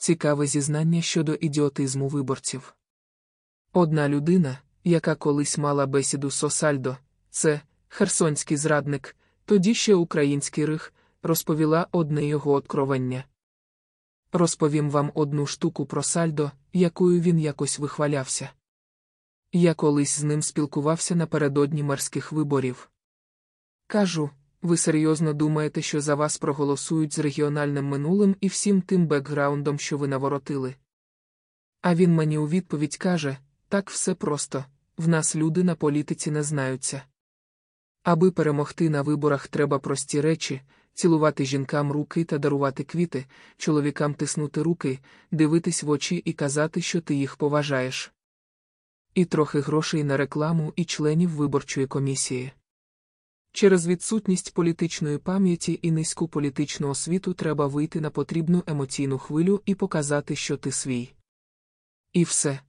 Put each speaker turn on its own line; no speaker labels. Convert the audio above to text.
Цікаве зізнання щодо ідіотизму виборців. Одна людина, яка колись мала бесіду з Осальдо, це херсонський зрадник, тоді ще український рих, розповіла одне його откровення. Розповім вам одну штуку про сальдо, якою він якось вихвалявся. Я колись з ним спілкувався напередодні мерських виборів. Кажу, ви серйозно думаєте, що за вас проголосують з регіональним минулим і всім тим бекграундом, що ви наворотили? А він мені у відповідь каже: так все просто, в нас люди на політиці не знаються. Аби перемогти на виборах, треба прості речі цілувати жінкам руки та дарувати квіти, чоловікам тиснути руки, дивитись в очі і казати, що ти їх поважаєш. І трохи грошей на рекламу і членів виборчої комісії. Через відсутність політичної пам'яті і низьку політичну освіту треба вийти на потрібну емоційну хвилю і показати, що ти свій. І все.